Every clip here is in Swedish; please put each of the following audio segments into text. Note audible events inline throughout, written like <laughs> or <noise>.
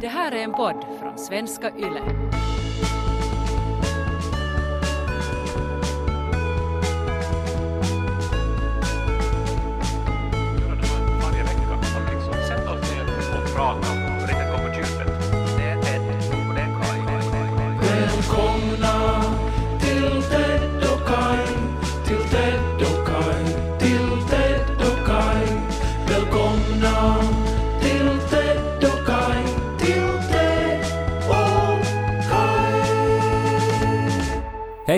Det här är en podd från svenska YLE. Välkomna till Ted och Kaj, till Ted och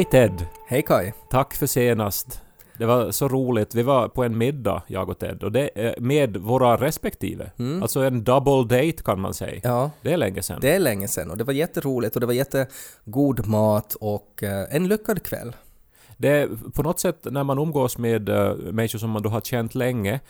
Hej Ted! Hej Kai. Tack för senast. Det var så roligt. Vi var på en middag, jag och Ted, och det med våra respektive. Alltså en double date kan man säga. Ja, Det är länge sedan. det är länge sedan och det var jätteroligt och det var jättegod mat och eh, en lyckad kväll. Det är på något sätt när man umgås med uh, människor som man då har känt länge eh,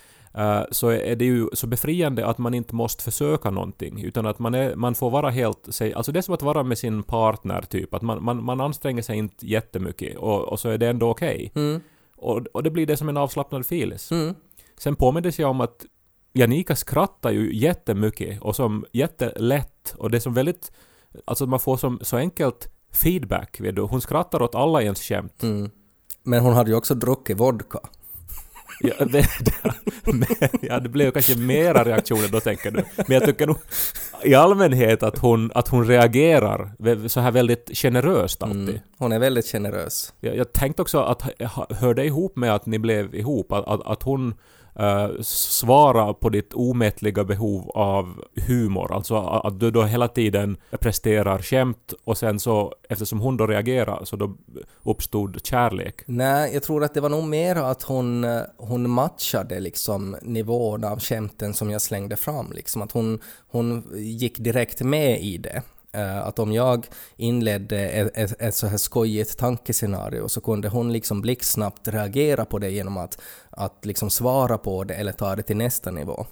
så är det ju så befriande att man inte måste försöka någonting utan att man, är, man får vara helt sig, alltså det är som att vara med sin partner typ, att man, man, man anstränger sig inte jättemycket och, och så är det ändå okej. Mm. Och, och det blir det som en avslappnad filis. Mm. Sen påmindes jag om att Janika skrattar ju jättemycket och som jättelätt och det är som väldigt... Alltså man får som så enkelt feedback, vet du. Hon skrattar åt alla ens skämt. Mm. Men hon hade ju också druckit vodka. Ja, <laughs> men, ja, det blev ju kanske mera reaktioner då tänker du. Men jag tycker nog i allmänhet att hon, att hon reagerar så här väldigt generöst alltid. Mm. Hon är väldigt generös. Jag, jag tänkte också att hör det ihop med att ni blev ihop? Att, att, att hon uh, svara på ditt omättliga behov av humor? Alltså att, du då hela tiden presterar skämt och sen så eftersom hon då reagerade, så då uppstod kärlek. Nej, jag tror att det var nog mer att hon, eh, hon matchade liksom nivån av skämten som jag slängde fram. Liksom att hon, hon gick direkt med i det. Eh, att om jag inledde ett, ett, ett så här skojigt tankescenario så kunde hon liksom blixtsnabbt reagera på det genom att, att liksom svara på det eller ta det till nästa nivå.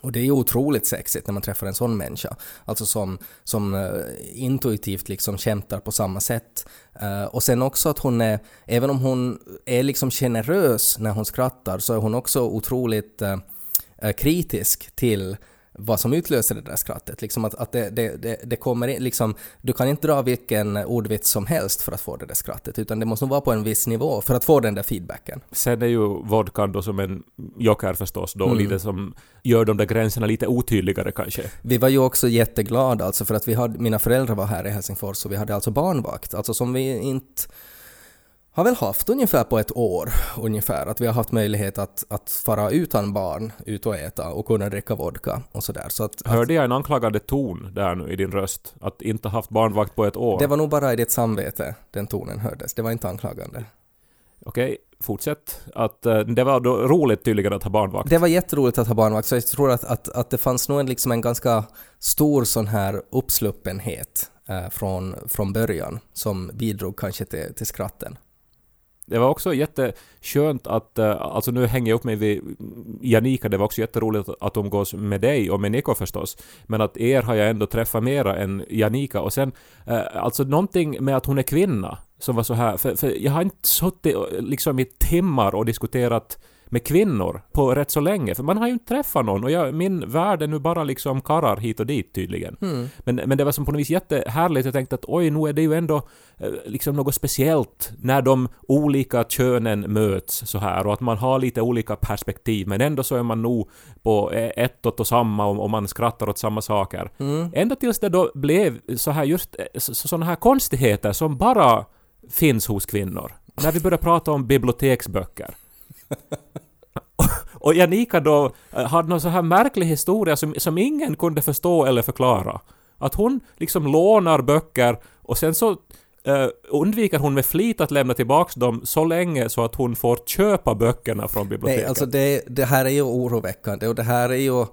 Och det är ju otroligt sexigt när man träffar en sån människa. Alltså som, som eh, intuitivt liksom kämpar på samma sätt. Eh, och sen också att hon är, även om hon är liksom generös när hon skrattar så är hon också otroligt kritisk till vad som utlöser det där skrattet. Liksom att, att det, det, det, det kommer in, liksom, du kan inte dra vilken ordvits som helst för att få det där skrattet, utan det måste nog vara på en viss nivå för att få den där feedbacken. Sen är ju vodkan då som en joker förstås då, lite som gör de där gränserna lite otydligare kanske. Vi var ju också jätteglada alltså för att vi hade, mina föräldrar var här i Helsingfors och vi hade alltså barnvakt, alltså som vi inte har väl haft ungefär på ett år ungefär, att vi har haft möjlighet att, att fara utan barn ut och äta och kunna dricka vodka och sådär. Så att, Hörde jag en anklagande ton där nu i din röst? Att inte haft barnvakt på ett år? det var nog bara i ditt samvete den tonen hördes, det var inte anklagande. Okej, fortsätt. Att, eh, det var då roligt tydligen att ha barnvakt. Det var jätteroligt att ha barnvakt, så jag tror att, att, att det fanns nog en, liksom en ganska stor sån här uppsluppenhet eh, från, från början som bidrog kanske till, till skratten. Det var också jätteskönt att, eh, alltså nu hänger jag upp mig vid Janika, det var också jätteroligt att umgås med dig och med Niko förstås. Men att er har jag ändå träffat mera än Janika. Och sen, eh, alltså någonting med att hon är kvinna som var så här, för, för jag har inte suttit liksom i timmar och diskuterat med kvinnor på rätt så länge, för man har ju inte träffat någon och jag, min värld är nu bara liksom karrar hit och dit tydligen. Men, men det var som på något vis jättehärligt, jag tänkte att oj, nu är det ju ändå eh, liksom något speciellt när de olika könen möts så här och att man har lite olika perspektiv men ändå så är man nog på eh, ett och samma och, och man skrattar åt samma saker. Ända tills det då blev så här just eh, så, sådana här konstigheter som bara finns hos kvinnor. När vi började prata om biblioteksböcker. <laughs> Och Janika då eh, hade någon så här märklig historia som, som ingen kunde förstå eller förklara. Att hon liksom lånar böcker och sen så eh, undviker hon med flit att lämna tillbaks dem så länge så att hon får köpa böckerna från biblioteket. Nej, alltså det, det här är ju oroväckande och det här är ju...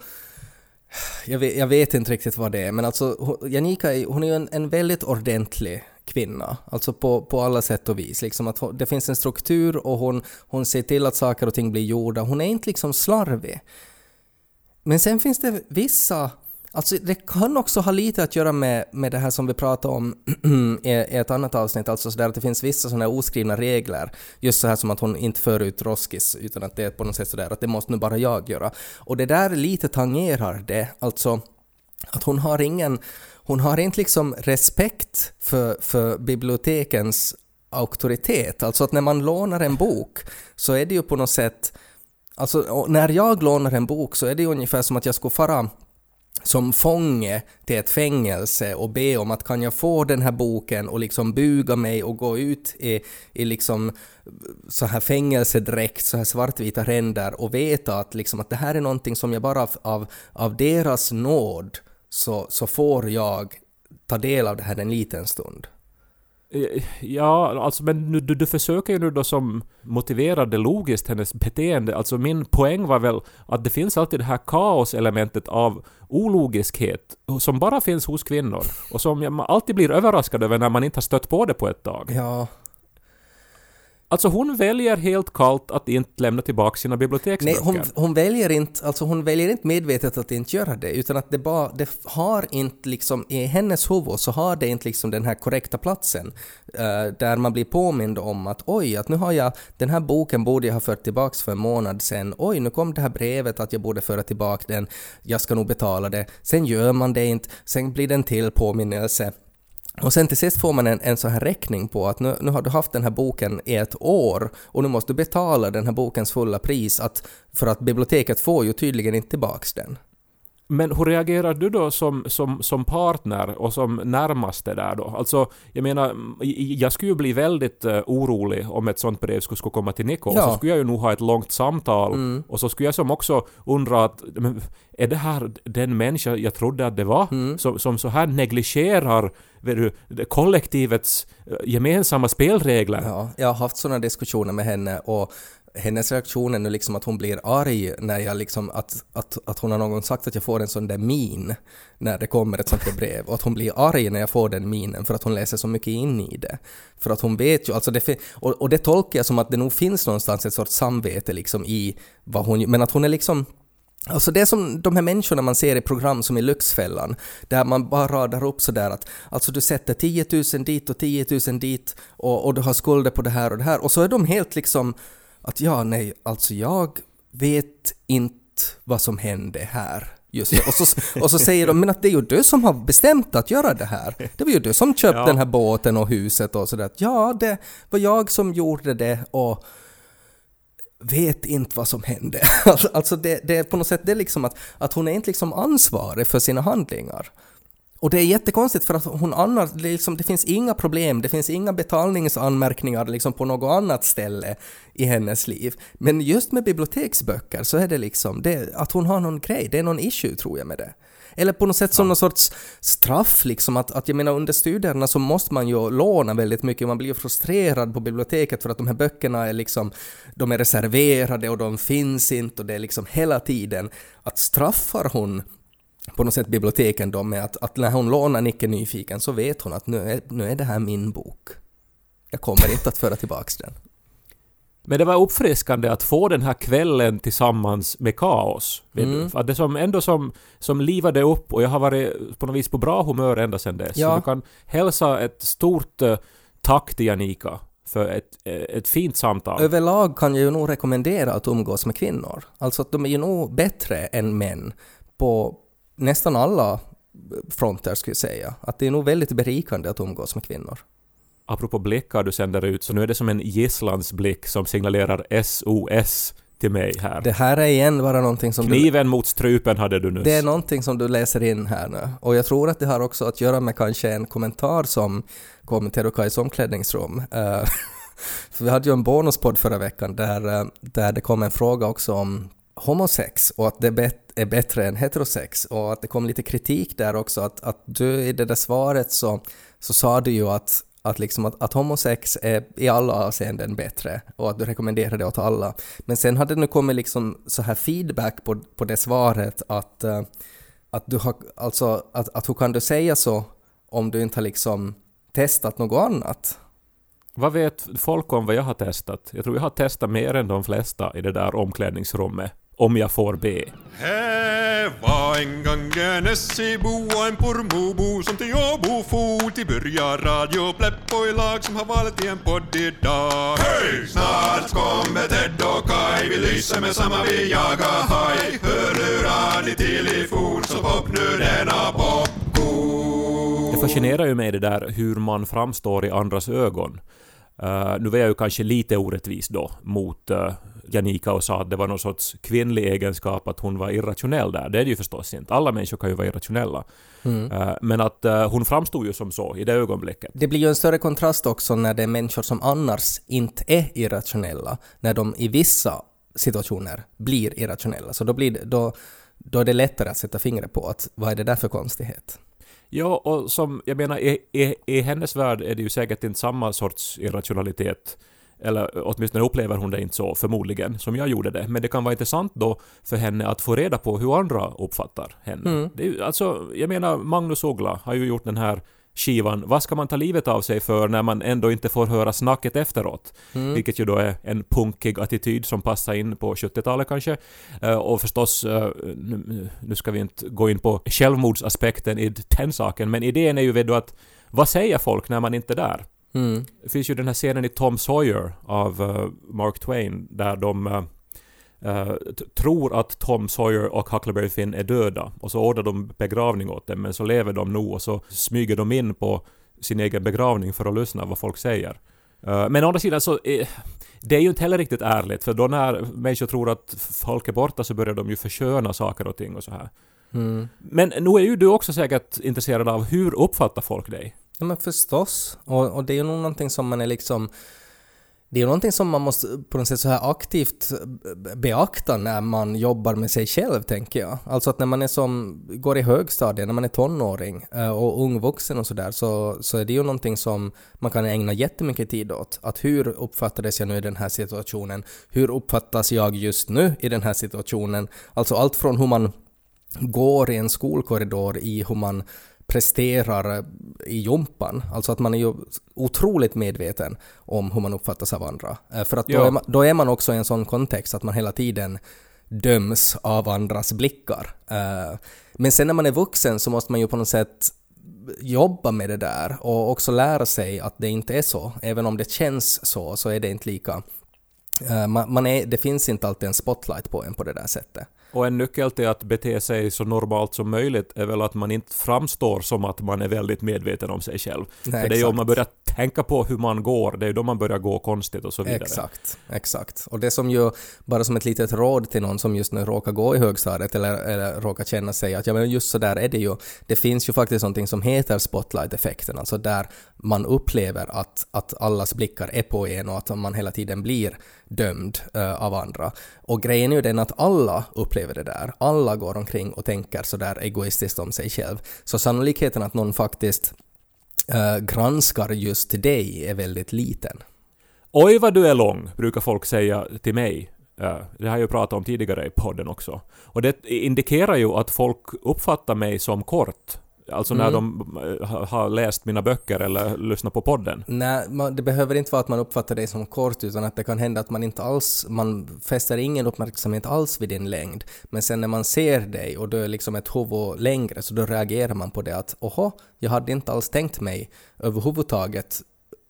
Jag vet, jag vet inte riktigt vad det är, men alltså Janika hon är ju en, en väldigt ordentlig kvinna, alltså på, på alla sätt och vis. Liksom att hon, det finns en struktur och hon, hon ser till att saker och ting blir gjorda. Hon är inte liksom slarvig. Men sen finns det vissa Alltså det kan också ha lite att göra med, med det här som vi pratade om <clears throat> i, ett annat avsnitt, alltså sådär att det finns vissa sådana här oskrivna regler, just så här som att hon inte för ut roskis utan att det är på något sätt sådär att det måste nu bara jag göra. Och det där lite tangerar det, alltså att hon har ingen, hon har inte liksom respekt för, för bibliotekens auktoritet. Alltså att när man lånar en bok så är det ju på något sätt, alltså när jag lånar en bok så är det ju ungefär som att jag skulle fara som fånge till ett fängelse och be om att kan jag få den här boken och liksom buga mig och gå ut i, i liksom så här fängelsedräkt, så här svartvita ränder och veta att, liksom att det här är någonting som jag bara av, av, av deras nåd så, så får jag ta del av det här en liten stund. Eh, Ja, alltså men du, du försöker ju nu då som motivera det logiskt hennes beteende. Alltså min poäng var väl att det finns alltid det här kaoselementet av ologiskhet som bara finns hos kvinnor och som man alltid blir överraskad över när man inte har stött på det på ett tag. Ja, Alltså hon väljer helt kallt att inte lämna tillbaka sina Nej, biblioteksböcker. hon, hon, väljer inte, alltså hon väljer inte medvetet att inte göra det, utan att det bara, det har inte liksom, i hennes huvud så har det inte liksom den här korrekta platsen, uh, där man blir påmind om att oj, att nu har jag, den här boken borde jag ha fört tillbaka för en månad sedan, oj, nu kom det här brevet att jag borde föra tillbaka den, jag ska nog betala det, sen gör man det inte, sen blir det en till påminnelse. Och sen till sist får man en, en sån här räkning på att nu, nu har du haft den här boken i ett år och nu måste du betala den här bokens fulla pris att, för att biblioteket får ju tydligen inte tillbaks den. Men hur reagerar du då som, som, som partner och som närmaste där då? Alltså, jag menar, jag skulle ju bli väldigt uh, orolig om ett sånt brev skulle, skulle komma till Niko. Ja. Så skulle jag ju nog ha ett långt samtal och så skulle jag som också undra att är det här den människa jag trodde att det var? Som, som så här negligerar du, kollektivets eh, gemensamma spelregler? Ja, jag har haft sådana diskussioner med henne och hennes reaktion är nu liksom att hon blir arg när jag liksom, att, att, att hon har någon gång sagt att jag får en sån där min när det kommer ett sånt där brev och att hon blir arg när jag får den minen för att hon läser så mycket in i det. För att hon vet ju, alltså det, och, och det tolkar jag som att det nog finns någonstans ett sorts samvete liksom i vad hon men att hon är liksom Alltså det är som de här människorna man ser i program som i Lyxfällan, där man bara radar upp sådär att alltså du sätter 10 000 dit och 10 000 dit och, och du har skulder på det här och det här och så är de helt liksom att ja, nej, alltså jag vet inte vad som hände här just. Och så, och så säger de men att det är ju du som har bestämt att göra det här. Det var ju du som köpte Ja. den här båten och huset och sådär. Ja, det var jag som gjorde det och vet inte vad som hände. Alltså, <laughs> alltså det, det är på något sätt det är liksom att, att hon är inte liksom ansvarig för sina handlingar. Och det är jättekonstigt för att hon annars, liksom, det finns inga problem, det finns inga betalningsanmärkningar liksom på något annat ställe i hennes liv. Men just med biblioteksböcker så är det liksom, det, att hon har någon grej, det är någon issue tror jag med det. Eller på något sätt som någon sorts straff liksom, att, att jag menar under studierna så måste man ju låna väldigt mycket, man blir ju frustrerad på biblioteket för att de här böckerna är liksom, de är reserverade och de finns inte och det är liksom hela tiden, att straffar hon på något sätt biblioteken då med att, att när hon lånar Nicke Nyfiken så vet hon att nu är, nu är det här min bok. Jag kommer inte att föra tillbaks den. Men det var uppfriskande att få den här kvällen tillsammans med kaos. För att det som ändå som, som livade upp och jag har varit på något vis på bra humör ända sedan dess. Ja. Så du kan hälsa ett stort eh, tack till Janika för ett, eh, ett fint samtal. Överlag kan jag ju nog rekommendera att umgås med kvinnor. Alltså att de är ju nog bättre än män på nästan alla fronter skulle jag säga. Att det är nog väldigt berikande att umgås med kvinnor. Apropå blickar du sänder ut så nu är det som en gisslandsblick som signalerar SOS till mig här. Det här är igen bara någonting som du... Kniven mot strupen hade du nyss. Det är någonting som du läser in här nu. Och jag tror att det har också att göra med kanske en kommentar som kom till Terukais omklädningsrum. Eh, <laughs> För vi hade ju en bonuspodd förra veckan där, eh, där det kom en fråga också om homosex och att det bet- är bättre än heterosex och att det kom lite kritik där också att, att du i det där svaret så, så sa du ju att att, liksom att, att homosex är i alla avseenden bättre och att du rekommenderar det åt alla. Men sen hade det nu kommit liksom så här feedback på, på det svaret att, eh, att du har, alltså att, att hur kan du säga så om du inte har liksom testat något annat? Vad vet folk om vad jag har testat? Jag tror jag har testat mer än de flesta i det där omklädningsrummet om jag får be. Här var en gång en Essebo och en Pormobo som till Åbo for till börja Radio Pleppo i lag som har valt i en podd idag. Hej! Snart kommer Ted och Kai, vi lyser med samma vi jagar haj. Hör hur radio till i fort så pop nu denna popcorn. Det fascinerar ju mig det där hur man framstår i andras ögon. Uh, nu var jag ju kanske lite orättvis då mot uh, Janika och sa att det var någon sorts kvinnlig egenskap att hon var irrationell där. Det är det ju förstås inte. Alla människor kan ju vara irrationella. Mm. Uh, men att hon framstod ju som så i det ögonblicket. Det blir ju en större kontrast också när det är människor som annars inte är irrationella, när de i vissa situationer blir irrationella. Så då, blir det, då, då är det lättare att sätta fingret på att vad är det där för konstighet? Ja, och som, jag menar, i, i, i hennes värld är det ju säkert inte samma sorts irrationalitet eller åtminstone upplever hon det inte så, förmodligen, som jag gjorde det. Men det kan vara intressant då för henne att få reda på hur andra uppfattar henne. Mm. Det alltså, jag menar, Magnus Uggla har ju gjort den här skivan Vad ska man ta livet av sig för när man ändå inte får höra snacket efteråt? Mm. Vilket ju då är en punkig attityd som passar in på 70-talet kanske. Eh, och förstås, eh, nu, ska vi inte gå in på självmordsaspekten i den saken, men idén är ju då att vad säger folk när man inte är där? Mm. Det finns ju den här scenen i Tom Sawyer av eh, Mark Twain där de t- tror att Tom Sawyer och Huckleberry Finn är döda och så ordnar de begravning åt dem men så lever de nog och så smyger de in på sin egen begravning för att lyssna vad folk säger. Men å andra sidan så det är ju inte heller riktigt ärligt för då när människor tror att folk är borta så börjar de ju försköna saker och ting och så här. Mm. Men nu är ju du också säkert intresserad av hur uppfattar folk dig? Ja men förstås. Och, och det är ju nog någonting som man är liksom det är ju någonting som man måste på något sätt så här aktivt beakta när man jobbar med sig själv, tänker jag. Alltså att när man är som, går i högstadiet, när man är tonåring eh, och ung vuxen och sådär, så, så är det ju någonting som man kan ägna jättemycket tid åt. Att hur uppfattades jag nu i den här situationen? Hur uppfattas jag just nu i den här situationen? Alltså allt från hur man går i en skolkorridor i hur man presterar i jumpan. Alltså att man är ju otroligt medveten om hur man uppfattas av andra. Eh, För att då, Ja. är man, då är man också i en sån kontext att man hela tiden döms av andras blickar. Eh, Men sen när man är vuxen så måste man ju på något sätt jobba med det där och också lära sig att det inte är så. Även om det känns så, så är det inte lika. Eh, Man, man är, det finns inte alltid en spotlight på en på det där sättet. Och en nyckel till att bete sig så normalt som möjligt är väl att man inte framstår som att man är väldigt medveten om sig själv. Nej, För det är ju om man börjar tänka på hur man går, det är ju då man börjar gå konstigt och så vidare. Exakt, exakt. Och det som ju, bara som ett litet råd till någon som just nu råkar gå i högstadiet eller, eller råkar känna sig att ja men just så där är det ju. Det finns ju faktiskt någonting som heter spotlight-effekten, alltså där man upplever att, att allas blickar är på en och att man hela tiden blir dömd eh, av andra. Och grejen är ju den att alla upplever det där. Alla går omkring och tänker sådär egoistiskt om sig själv. Så sannolikheten att någon faktiskt äh, granskar just dig är väldigt liten. Oj vad du är lång, brukar folk säga till mig. Eh, det har jag ju pratat om tidigare i podden också. Och det indikerar ju att folk uppfattar mig som kort. Alltså när Mm. de eh, ha- har läst mina böcker eller lyssnat på podden. Nej, man, det behöver inte vara att man uppfattar dig som kort utan att det kan hända att man inte alls, man fäster ingen uppmärksamhet alls vid din längd. Men sen när man ser dig och du är liksom ett huvud längre så då reagerar man på det att oho, jag hade inte alls tänkt mig överhuvudtaget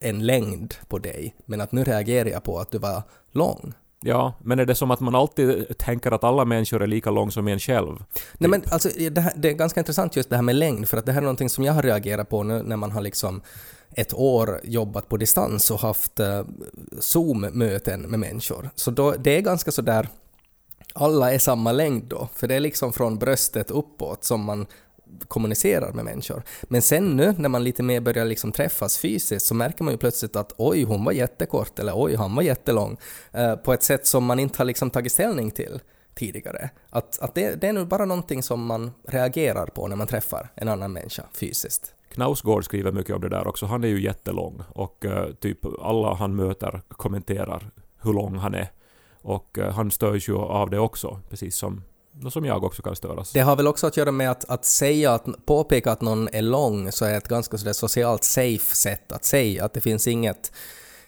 en längd på dig, men att nu reagerar jag på att du var lång. Ja, men är det som att man alltid tänker att alla människor är lika lång som en själv? Nej men alltså det, här, det är ganska intressant just det här med längd för att det här är någonting som jag har reagerat på nu när man har liksom ett år jobbat på distans och haft uh, Zoom-möten med människor. Så då, det är ganska sådär, alla är samma längd då, för det är liksom från bröstet uppåt som man kommunicerar med människor. Men sen nu när man lite mer börjar liksom träffas fysiskt så märker man ju plötsligt att oj, hon var jättekort eller oj, han var jättelång eh, på ett sätt som man inte har liksom tagit ställning till tidigare. Att, att det, det är nu bara någonting som man reagerar på när man träffar en annan människa fysiskt. Knausgård skriver mycket om det där också. Han är ju jättelång och eh, typ alla han möter kommenterar hur lång han är. Och eh, han störs ju av det också, precis som, som jag också kan störas. Det har väl också att göra med att, att säga att påpeka att någon är lång så är ett ganska sådär socialt safe sätt att säga att det finns inget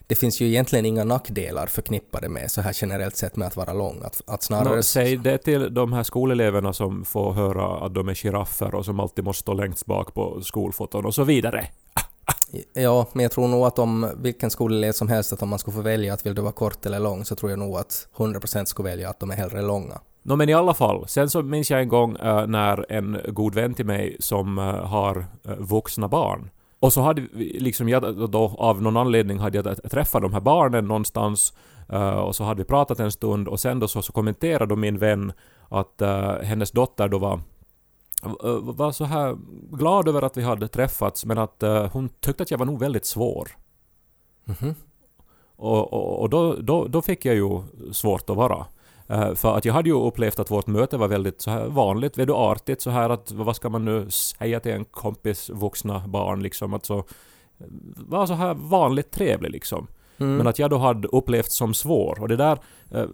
det finns ju egentligen inga nackdelar förknippade med så här generellt sett med att vara lång. Att, att snarare... Nå, säg det till de här skoleleverna som får höra att de är giraffer och som alltid måste stå längst bak på skolfoton och så vidare. Ja, men jag tror nog att om vilken skolelev som helst, att om man skulle få välja att vill du vara kort eller lång, så tror jag nog att 100% skulle välja att de är hellre långa. Nå men i alla fall, sen så minns jag en gång äh, när en god vän till mig som äh, har äh, vuxna barn och så hade vi, liksom jag då av någon anledning hade jag träffat de här barnen någonstans och så hade vi pratat en stund och sen då så, så kommenterade då min vän att hennes dotter då var var så här glad över att vi hade träffats men att hon tyckte att jag var nog väldigt svår. Mm -hmm. Och, och, och då, då, då fick jag ju svårt att vara. Uh, för att jag hade ju upplevt att vårt möte var väldigt så här vanligt, väldigt artigt så här att vad ska man nu säga till en kompis vuxna barn liksom att så var så här vanligt trevlig liksom. Mm. Men att jag då hade upplevt som svår och det där uh,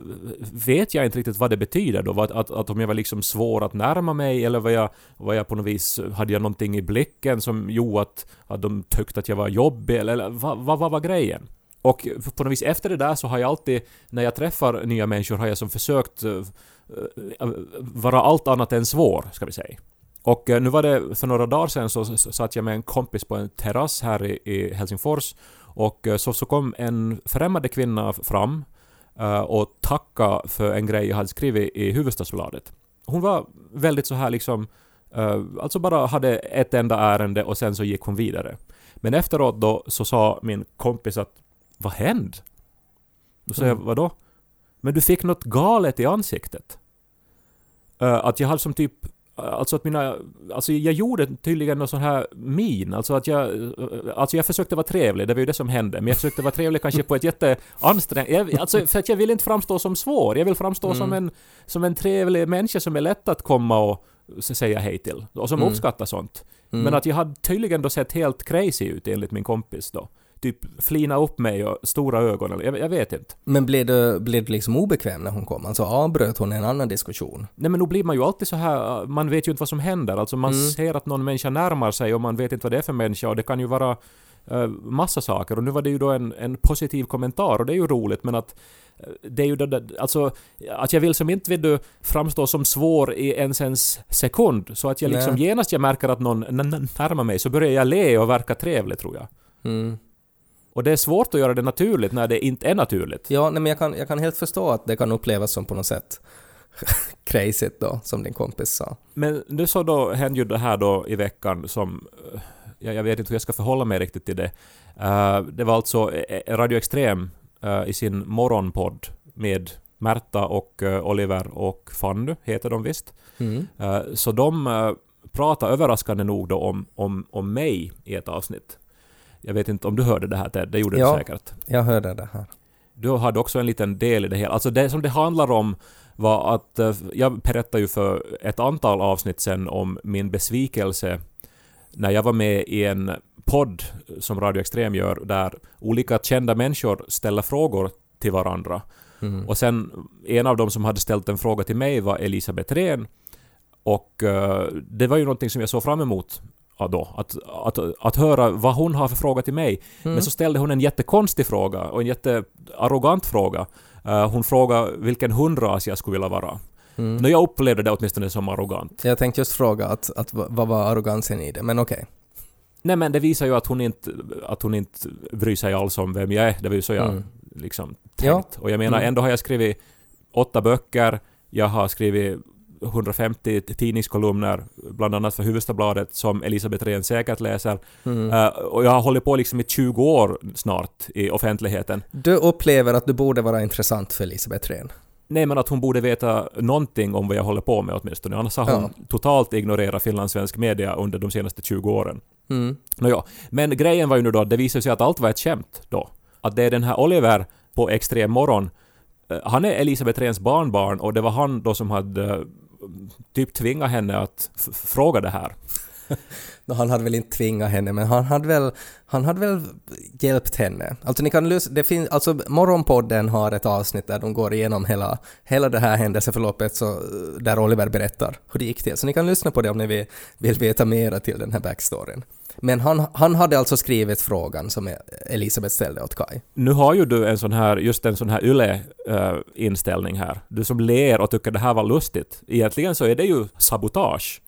vet jag inte riktigt vad det betyder då. Att, att, att om jag var liksom svår att närma mig eller var jag, var jag på något vis, hade jag någonting i blicken som gjorde att, att de tyckte att jag var jobbig eller, eller vad, vad, vad var grejen? Och på något vis efter det där så har jag alltid, när jag träffar nya människor, har jag som försökt uh, vara allt annat än svår, ska vi säga. Och uh, nu var det för några dagar sedan så, satt jag med en kompis på en terrass här i, i Helsingfors och uh, så, så kom en främmande kvinna fram och tackade för en grej jag hade skrivit i Huvudstadsbladet. Hon var väldigt så här liksom, alltså bara hade ett enda ärende och sen så gick hon vidare. Men efteråt då så sa min kompis att vad hände? Då säger Mm. jag, vadå? Men du fick något galet i ansiktet. Eh, att jag hade som typ Alltså att mina... Alltså jag gjorde tydligen någon sån här min. Alltså att jag... eh, Alltså jag försökte vara trevlig, det var ju det som hände. Men jag försökte vara trevlig kanske på ett jätteansträngt... Alltså för att jag vill inte framstå som svår. Jag vill framstå som, en, som en trevlig människa som är lätt att komma och säga hej till. Och som Mm. uppskattar sånt. Mm. Men att jag hade tydligen då sett helt crazy ut enligt min kompis då. Typ flina upp mig och stora ögon eller jag, jag vet inte. Men blev du, blev du liksom obekväm när hon kom? Alltså avbröt hon en annan diskussion? Nej men då blir man ju alltid så här, man vet ju inte vad som händer. Alltså man Mm. ser att någon människa närmar sig och man vet inte vad det är för människa och det kan ju vara uh, massa saker. Och nu var det ju då en, en positiv kommentar och det är ju roligt men att eh, det är ju det, alltså att jag vill som inte vill du framstå som svår i ens en sekund. Så att jag liksom Nej. genast jag märker att någon närmar mig så börjar jag le och verka trevlig tror jag. Mm. Och det är svårt att göra det naturligt när det inte är naturligt. Ja, nej, men jag kan, jag kan helt förstå att det kan upplevas som på något sätt <laughs> crazy då, som din kompis sa. Men nu så då hände ju det här då i veckan som... eh, Jag, jag vet inte hur jag ska förhålla mig riktigt till det. Eh, det var alltså eh, Radio Extrem eh, i sin morgonpodd med Märta och eh, Oliver och Fanny, heter de visst. Mm. Så de uh, pratade överraskande nog då om, om, om mig i ett avsnitt. Jag vet inte om du hörde det här Ted, det gjorde Ja. du säkert. Jag hörde det här. Du hade också en liten del i det hela. Alltså det som det handlar om var att eh, jag berättade ju för ett antal avsnitt sen om min besvikelse när jag var med i en podd som Radio Extrem gör där olika kända människor ställer frågor till varandra. Mm. Och sen en av dem som hade ställt en fråga till mig var Elisabeth Rehn. Och eh, det var ju någonting som jag såg fram emot då. Att, att, att höra vad hon har för fråga till mig. Mm. Men så ställde hon en jättekonstig fråga och en jättearrogant fråga. Eh, hon frågade vilken hundras jag skulle vilja vara. Mm. När jag upplevde det åtminstone som arrogant. Jag tänkte just fråga att, att vad var arrogansen i det, men okej. Nej men det visar ju att hon inte, att hon inte bryr sig alls om vem jag är. Det var ju så jag Mm. liksom Ja. tänkt. Och jag menar Mm. ändå har jag skrivit åtta böcker, jag har skrivit 150 tidningskolumner, bland annat för Huvudstadsbladet, som Elisabeth Rehn säkert läser. Mm. Eh, och jag har hållit på liksom i 20 år snart i offentligheten. Du upplever att du borde vara intressant för Elisabeth Rehn. Nej men att hon borde veta någonting om vad jag håller på med åtminstone. Annars har hon totalt ignorerat finlandssvensk media under de senaste 20 åren. Mm. Nåja, men grejen var ju nu då, det visade sig att allt var ett skämt då. Att det är den här Oliver på Extrem morgon, eh, han är Elisabeth Rehns barnbarn och det var han då som hade typ tvinga henne att fråga det här. <laughs> no, Han hade väl inte tvingat henne, men han hade väl, han hade väl hjälpt henne. Alltså ni kan det finns, alltså Morgonpodden har ett avsnitt där de går igenom hela, hela det här händelseförloppet så, där Oliver berättar hur det gick till. Så ni kan lyssna på det om ni vill, vill veta mera till den här backstoryn. Men han, han hade alltså skrivit frågan som Elisabeth ställde åt Kai. Nu har ju du en sån här, just en sån här YLE-inställning här. Du som ler och tycker det här var lustigt. Egentligen så är det ju sabotage.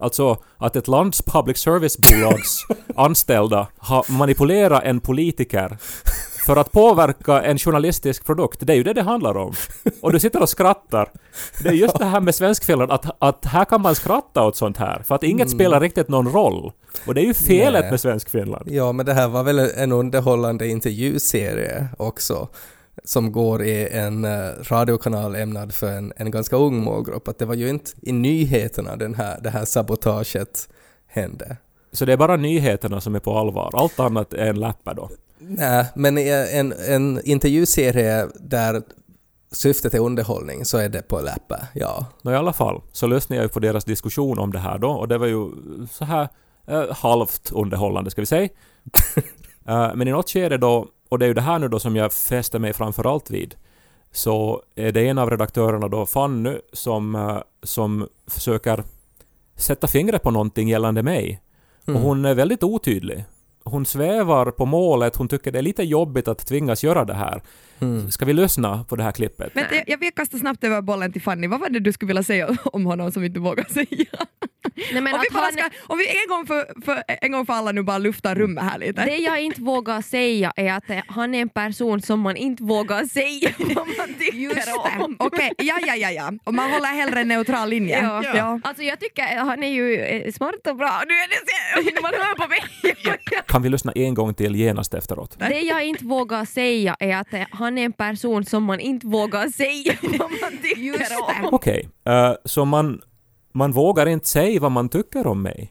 Alltså att ett lands public service-bolags <laughs> anställda har manipulerat en politiker för att påverka en journalistisk produkt. Det är ju det det handlar om. Och du sitter och skrattar. Det är just <laughs> det här med Svenskfinland, att, att här kan man skratta åt sånt här. För att inget spelar riktigt någon roll. Och det är ju felet Nej. med Svenskfinland. Ja, men det här var väl en underhållande intervjuserie också som går i en eh, radiokanal ämnad för en, en ganska ung målgrupp. Att det var ju inte i nyheterna den här, det här sabotaget hände. Så det är bara nyheterna som är på allvar. Allt annat är en läppa då. Nej, men i en, en intervjuserie där syftet är underhållning så är det på läppa, ja. Nå, i alla fall så lyssnade jag ju på deras diskussion om det här då och det var ju så här eh, halvt underhållande ska vi säga. <laughs> Eh, men i något skede då, och det är ju det här nu då som jag fäster mig framför allt vid, så är det en av redaktörerna då, Fanny, som, eh, som försöker sätta fingret på någonting gällande mig. Och hon är väldigt otydlig. Hon svävar på målet, hon tycker det är lite jobbigt att tvingas göra det här. Ska vi lyssna på det här klippet? Men jag, jag vill kasta snabbt över bollen till Fanny. Vad var det du skulle vilja säga om honom som inte vågar säga? Nej, men om, vi bara han- ska, om vi en gång för, för, en gång för alla nu bara luftar rummet här lite. Det jag inte vågar säga är att han är en person som man inte vågar säga <laughs> vad man tycker Just det. om. Okej, ja, ja, ja, ja. Och man håller hellre en neutral linje. Ja. Ja. Alltså jag tycker han är ju eh, smart och bra. Nu är det så, <laughs> man hör på mig. Kan vi lyssna en gång till genast efteråt? Det jag inte vågar säga är att han är en person som man inte vågar säga vad man tycker Just det. om. Okej, eh, så man, man vågar inte säga vad man tycker om mig?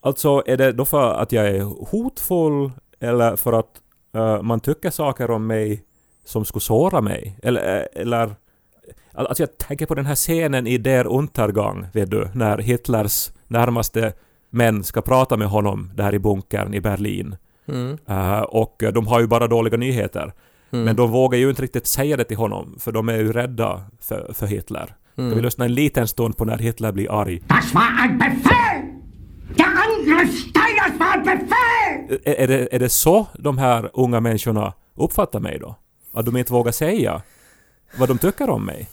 Alltså, är det då för att jag är hotfull eller för att eh, man tycker saker om mig som skulle såra mig? Eller, eh, eller... Alltså jag tänker på den här scenen i Der Untergang, vet du, när Hitlers närmaste män ska prata med honom där i bunkern i Berlin. Mm. Eh, och de har ju bara dåliga nyheter. Men de vågar ju inte riktigt säga det till honom, för de är ju rädda för, för Hitler. Ska vi lyssna en liten stund på när Hitler blir arg? Das war ein Befehl! Der Angriff Steiners war ein Befehl! Är, är, det, är det så de här unga människorna uppfattar mig då? Att de inte vågar säga vad de tycker om mig?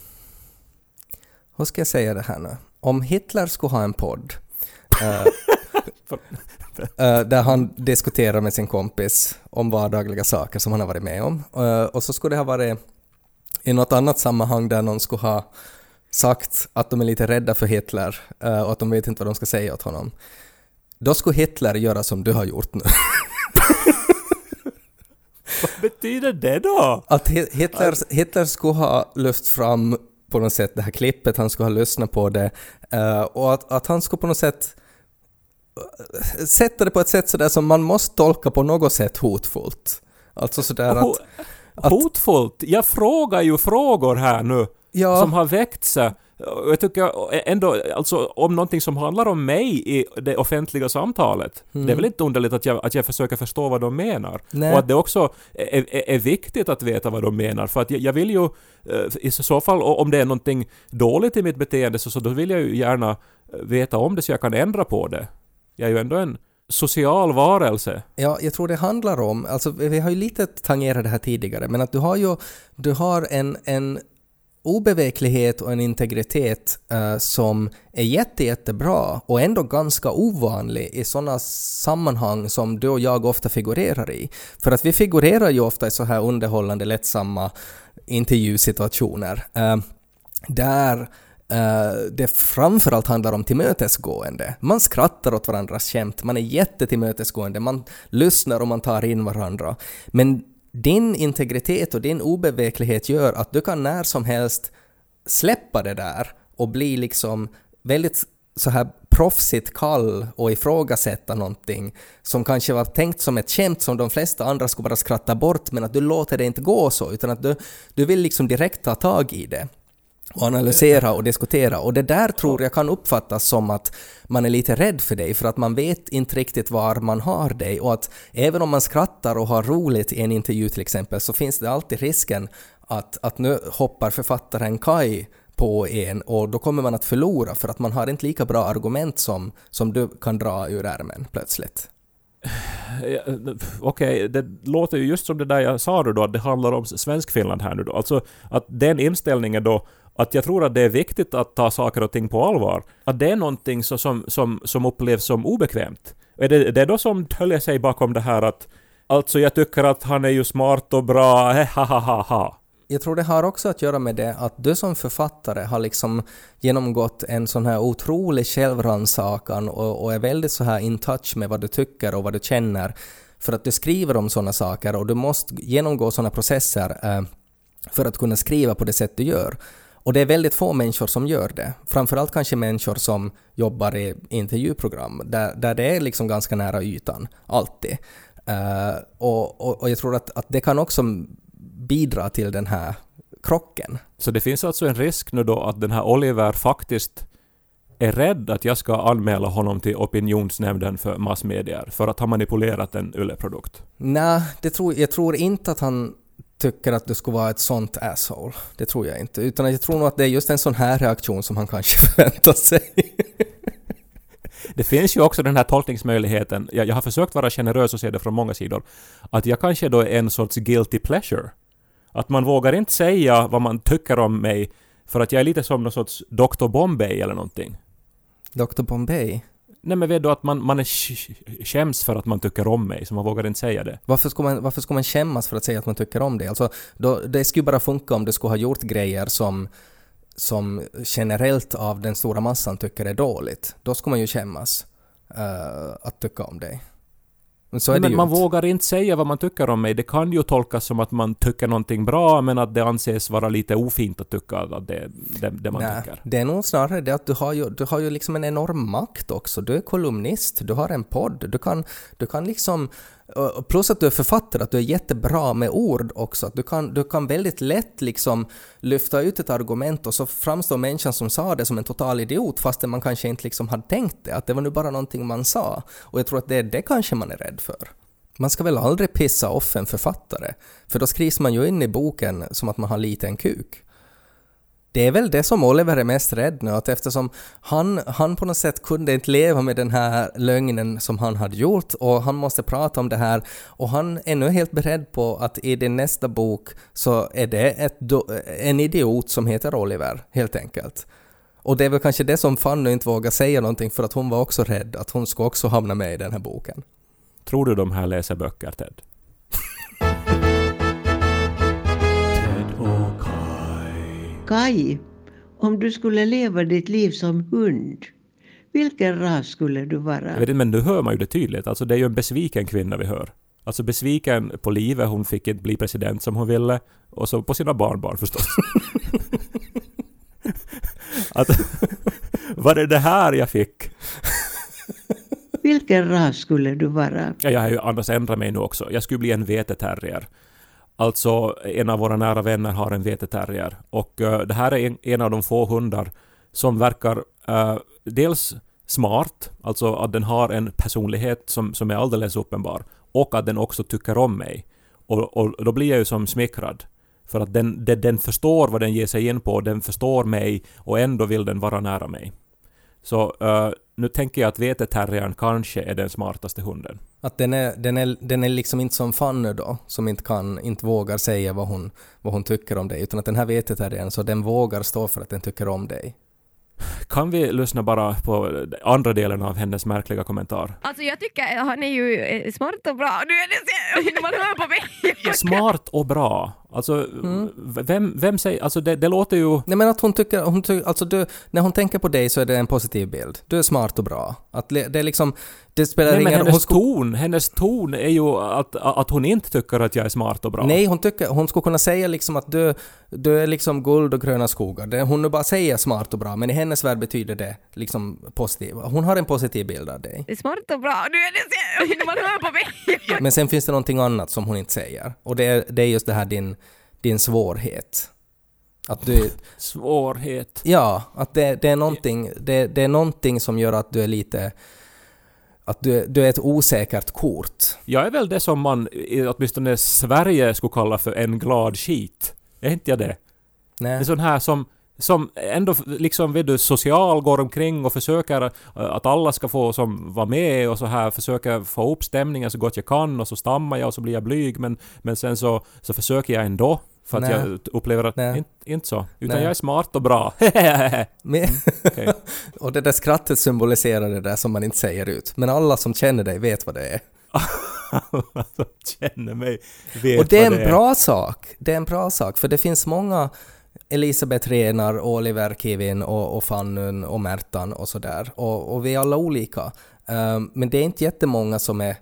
Hur ska jag säga det här nu? Om Hitler skulle ha en podd eh, <laughs> eh, där han diskuterar med sin kompis om vardagliga saker som han har varit med om. Eh, och så skulle det ha varit i något annat sammanhang där någon skulle ha sagt att de är lite rädda för Hitler eh, och att de vet inte vad de ska säga åt honom. Då skulle Hitler göra som du har gjort nu. <laughs> Vad betyder det då? Att Hi- Hitler, Hitler skulle ha lyft fram på något sätt det här klippet, han skulle ha lyssnat på det och att, att han skulle på något sätt sätta det på ett sätt sådär som man måste tolka på något sätt hotfullt. Alltså sådär att... Ho- Hotfullt? Jag frågar ju frågor här nu Ja. som har väckts. Och Jag tycker ändå, alltså om någonting som handlar om mig i det offentliga samtalet. Det är väl inte underligt att jag, att jag försöker förstå vad de menar. Mm. Nej. Och att det också är, är, är viktigt att veta vad de menar. För att jag, jag vill ju, eh, i så fall om det är någonting dåligt i mitt beteende så, så då vill jag ju gärna veta om det så jag kan ändra på det. Jag är ju ändå en social varelse. Ja, jag tror det handlar om, alltså vi har ju lite tangerat det här tidigare, men att du har ju, du har en, en obeveklighet och en integritet uh, som är jätte, jättebra och ändå ganska ovanlig i sådana sammanhang som du och jag ofta figurerar i. För att vi figurerar ju ofta i så här underhållande, lättsamma intervjusituationer uh, där Eh, det framförallt handlar om tillmötesgående. Man skrattar åt varandras skämt, man är jättetillmötesgående, man lyssnar och man tar in varandra. Men din integritet och din obeveklighet gör att du kan när som helst släppa det där och bli liksom väldigt så här proffsigt kall och ifrågasätta någonting som kanske var tänkt som ett skämt som de flesta andra skulle bara skratta bort men att du låter det inte gå så utan att du, du vill liksom direkt ta tag i det och analysera och diskutera. Och det där tror jag kan uppfattas som att man är lite rädd för dig för att man vet inte riktigt var man har dig och att även om man skrattar och har roligt i en intervju till exempel så finns det alltid risken att, att nu hoppar författaren Kai på en och då kommer man att förlora för att man har inte lika bra argument som, som du kan dra ur ärmen plötsligt. Ja, Okej, det låter ju just som det där jag sa då, att det handlar om Svenskfinland här nu då. Alltså att den inställningen då, att jag tror att det är viktigt att ta saker och ting på allvar. Att det är någonting så som, som, som upplevs som obekvämt. Är det, det är då som döljer sig bakom det här att Alltså jag tycker att han är ju smart och bra, eh, ha ha ha ha. Jag tror det har också att göra med det att du som författare har liksom genomgått en sån här otrolig självrannsakan och, och är väldigt så här in touch med vad du tycker och vad du känner för att du skriver om såna saker och du måste genomgå såna processer eh, för att kunna skriva på det sätt du gör. Och det är väldigt få människor som gör det. Framförallt kanske människor som jobbar i intervjuprogram där, där det är liksom ganska nära ytan, alltid. Eh, och, och, och jag tror att, att det kan också bidra till den här krocken. Så det finns alltså en risk nu då att den här Oliver faktiskt är rädd att jag ska anmäla honom till opinionsnämnden för massmedier för att ha manipulerat en Yle-produkt. Nej, det tror, jag tror inte att han tycker att du skulle vara ett sånt asshole. Det tror jag inte. Utan jag tror nog att det är just en sån här reaktion som han kanske <laughs> förväntar sig. Det finns ju också den här tolkningsmöjligheten, jag, jag har försökt vara generös och se det från många sidor, att jag kanske då är en sorts guilty pleasure. Att man vågar inte säga vad man tycker om mig för att jag är lite som någon sorts Dr. Bombay eller någonting. Dr. Bombay? Nej men vet du att man, man är skäms för att man tycker om mig, så man vågar inte säga det. Varför ska, man, varför ska man skämmas för att säga att man tycker om det? Alltså, då, det skulle bara funka om du skulle ha gjort grejer som, som generellt av den stora massan tycker är dåligt. Då ska man ju skämmas uh, att tycka om dig. Men så Nej, men man inte. vågar inte säga vad man tycker om mig. Det kan ju tolkas som att man tycker någonting bra, men att det anses vara lite ofint att tycka att det, det, det man Nej, tycker. det är nog snarare det att du har, ju, du har ju liksom en enorm makt också. Du är kolumnist, du har en podd, du kan, du kan liksom... Plus att du är författare, att du är jättebra med ord också. Att du, kan, du kan väldigt lätt liksom lyfta ut ett argument och så framstår människan som sa det som en total idiot fastän man kanske inte liksom hade tänkt det. Att det var nu bara någonting man sa. Och jag tror att det är det kanske man är rädd för. Man ska väl aldrig pissa off en författare, för då skrivs man ju in i boken som att man har liten kuk. Det är väl det som Oliver är mest rädd nu, att eftersom han, han på något sätt kunde inte leva med den här lögnen som han hade gjort och han måste prata om det här och han är nu helt beredd på att i din nästa bok så är det ett, en idiot som heter Oliver, helt enkelt. Och det är väl kanske det som Fanny inte vågar säga någonting för att hon var också rädd att hon ska också hamna med i den här boken. Tror du de här läser böcker, Ted? Kai, om du skulle leva ditt liv som hund, vilken ras skulle du vara? Jag vet inte, men nu hör man ju det tydligt. Alltså det är ju en besviken kvinna vi hör. Alltså besviken på livet, hon fick inte bli president som hon ville. Och så på sina barnbarn förstås. <laughs> att, <laughs> var det det här jag fick? Vilken ras skulle du vara? Ja, jag har ju annars ändrat mig nu också. Jag skulle bli en veteterrier. Alltså, en av våra nära vänner har en veteterrier. Och eh, det här är en, en av de få hundar som verkar eh, dels smart, alltså att den har en personlighet som, som är alldeles uppenbar, och att den också tycker om mig. Och, och då blir jag ju som smickrad. För att den, den, den förstår vad den ger sig in på, den förstår mig och ändå vill den vara nära mig. Så eh, nu tänker jag att veteterriern kanske är den smartaste hunden. Att den är, den är, den är liksom inte som Fanny då, som inte kan, inte vågar säga vad hon, vad hon tycker om dig, utan att den här veteterriern, så den vågar stå för att den tycker om dig. Kan vi lyssna bara på andra delen av hennes märkliga kommentar? Alltså jag tycker att han är ju eh, smart och bra. Nu är det <laughs> man hör på mig. Smart och bra. Alltså, vem, vem säger... Alltså det, det låter ju... Nej men att hon tycker, hon tycker alltså du, när hon tänker på dig så är det en positiv bild. Du är smart och bra. Att det är liksom, det spelar Nej, ingen hennes hon sko- ton, hennes ton är ju att, att hon inte tycker att jag är smart och bra. Nej, hon tycker, hon skulle kunna säga liksom att du, du är liksom guld och gröna skogar. Det, hon nu bara säger smart och bra, men i hennes värld betyder det liksom positiv. Hon har en positiv bild av dig. Det är smart och bra. Nu är det <laughs> man hör på mig. <laughs> Men sen finns det någonting annat som hon inte säger. Och det är, det är just det här din, din svårhet. Att du... <laughs> Svårhet. Ja, att det, det, är någonting, det, det är någonting som gör att du är lite... Att du, du är ett osäkert kort. Jag är väl det som man i åtminstone Sverige skulle kalla för en glad skit. Är inte jag det? Nej. En sån här som som ändå liksom, vet du, social, går omkring och försöker eh, att alla ska få som vara med och så här, försöker få upp stämningen så gott jag kan och så stammar jag och så blir jag blyg men, men sen så, så försöker jag ändå för att Nej. jag upplever att Nej. inte, inte så. Utan Nej. jag är smart och bra. <laughs> Men, okej. <laughs> och det där skrattet symboliserar det där som man inte säger ut. Men alla som känner dig vet vad det är. <laughs> Alla som känner mig vet Och det är vad en bra sak. Det är en bra sak, för det finns många Elisabeth Renar, Oliver Kivin och, och Fannun och Märtan och sådär. Och, och vi är alla olika. Ehm, men det är inte jättemånga som är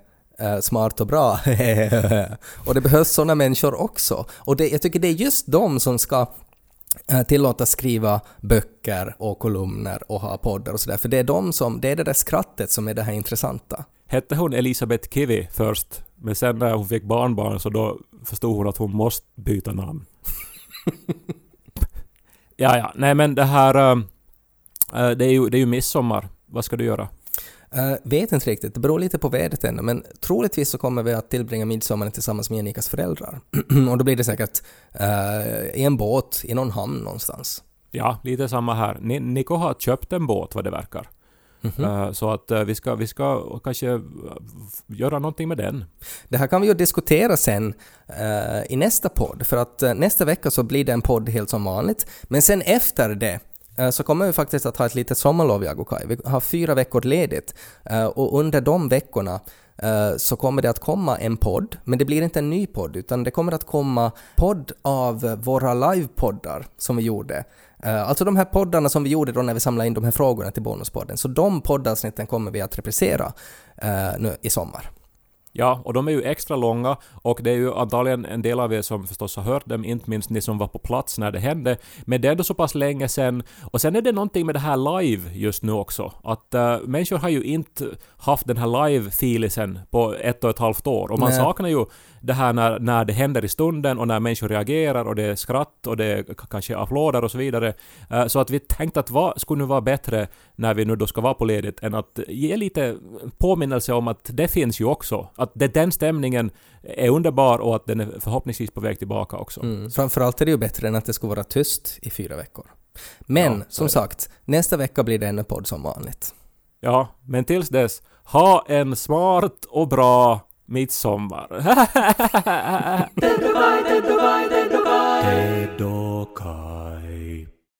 smart och bra. <laughs> och det behövs sådana människor också. Och det, jag tycker det är just de som ska eh, tillåtas skriva böcker och kolumner och ha poddar och sådär. För det är de som, det är det där skrattet som är det här intressanta. Hette hon Elisabeth Kivi först? Men sen när hon fick barnbarn så då förstod hon att hon måste byta namn. <laughs> ja, ja. Nej men det här... äh, det, är ju, det är ju midsommar. Vad ska du göra? Uh, vet inte riktigt, det beror lite på vädret ännu, men troligtvis så kommer vi att tillbringa midsommaren tillsammans med Janikas föräldrar. <clears throat> och då blir det säkert uh, i en båt i någon hamn någonstans. Ja, lite samma här. Ni, Niko har köpt en båt vad det verkar. Mhm. Äh, så att vi, ska, vi ska kanske göra någonting med den. Det här kan vi ju diskutera sen eh, i nästa podd, för att eh, nästa vecka så blir det en podd helt som vanligt. Men sen efter det eh, Eh, så kommer vi faktiskt att ha ett litet sommarlov, i Agokaj. Vi har fyra veckor ledigt eh, och under de veckorna eh, så kommer det att komma en podd, men det blir inte en ny podd utan det kommer att komma podd av våra livepoddar som vi gjorde. Alltså de här poddarna som vi gjorde då när vi samlade in de här frågorna till Bonuspodden. Så de poddavsnitten kommer vi att reprisera nu i sommar. Ja, och de är ju extra långa och det är ju antagligen en del av er som förstås har hört dem, inte minst ni som var på plats när det hände. Men det är ändå så pass länge sedan. Och sen är det någonting med det här live just nu också. Att uh, människor har ju inte haft den här live-filisen på ett och ett halvt år. Och man Nej. saknar ju det här när, när det händer i stunden och när människor reagerar och det är skratt och det är kanske applåder och så vidare. Eh, Så att vi tänkte att vad skulle nu vara bättre när vi nu då ska vara på ledigt än att ge lite påminnelse om att det finns ju också. Att det, den stämningen är underbar och att den är förhoppningsvis på väg tillbaka också. Mm. Framförallt är det ju bättre än att det ska vara tyst i fyra veckor. Men Ja, som sagt, nästa vecka blir det en podd som vanligt. Ja, men tills dess, ha en smart och bra midsommar. Dedokai, dedokai, dedokai. Dedokai.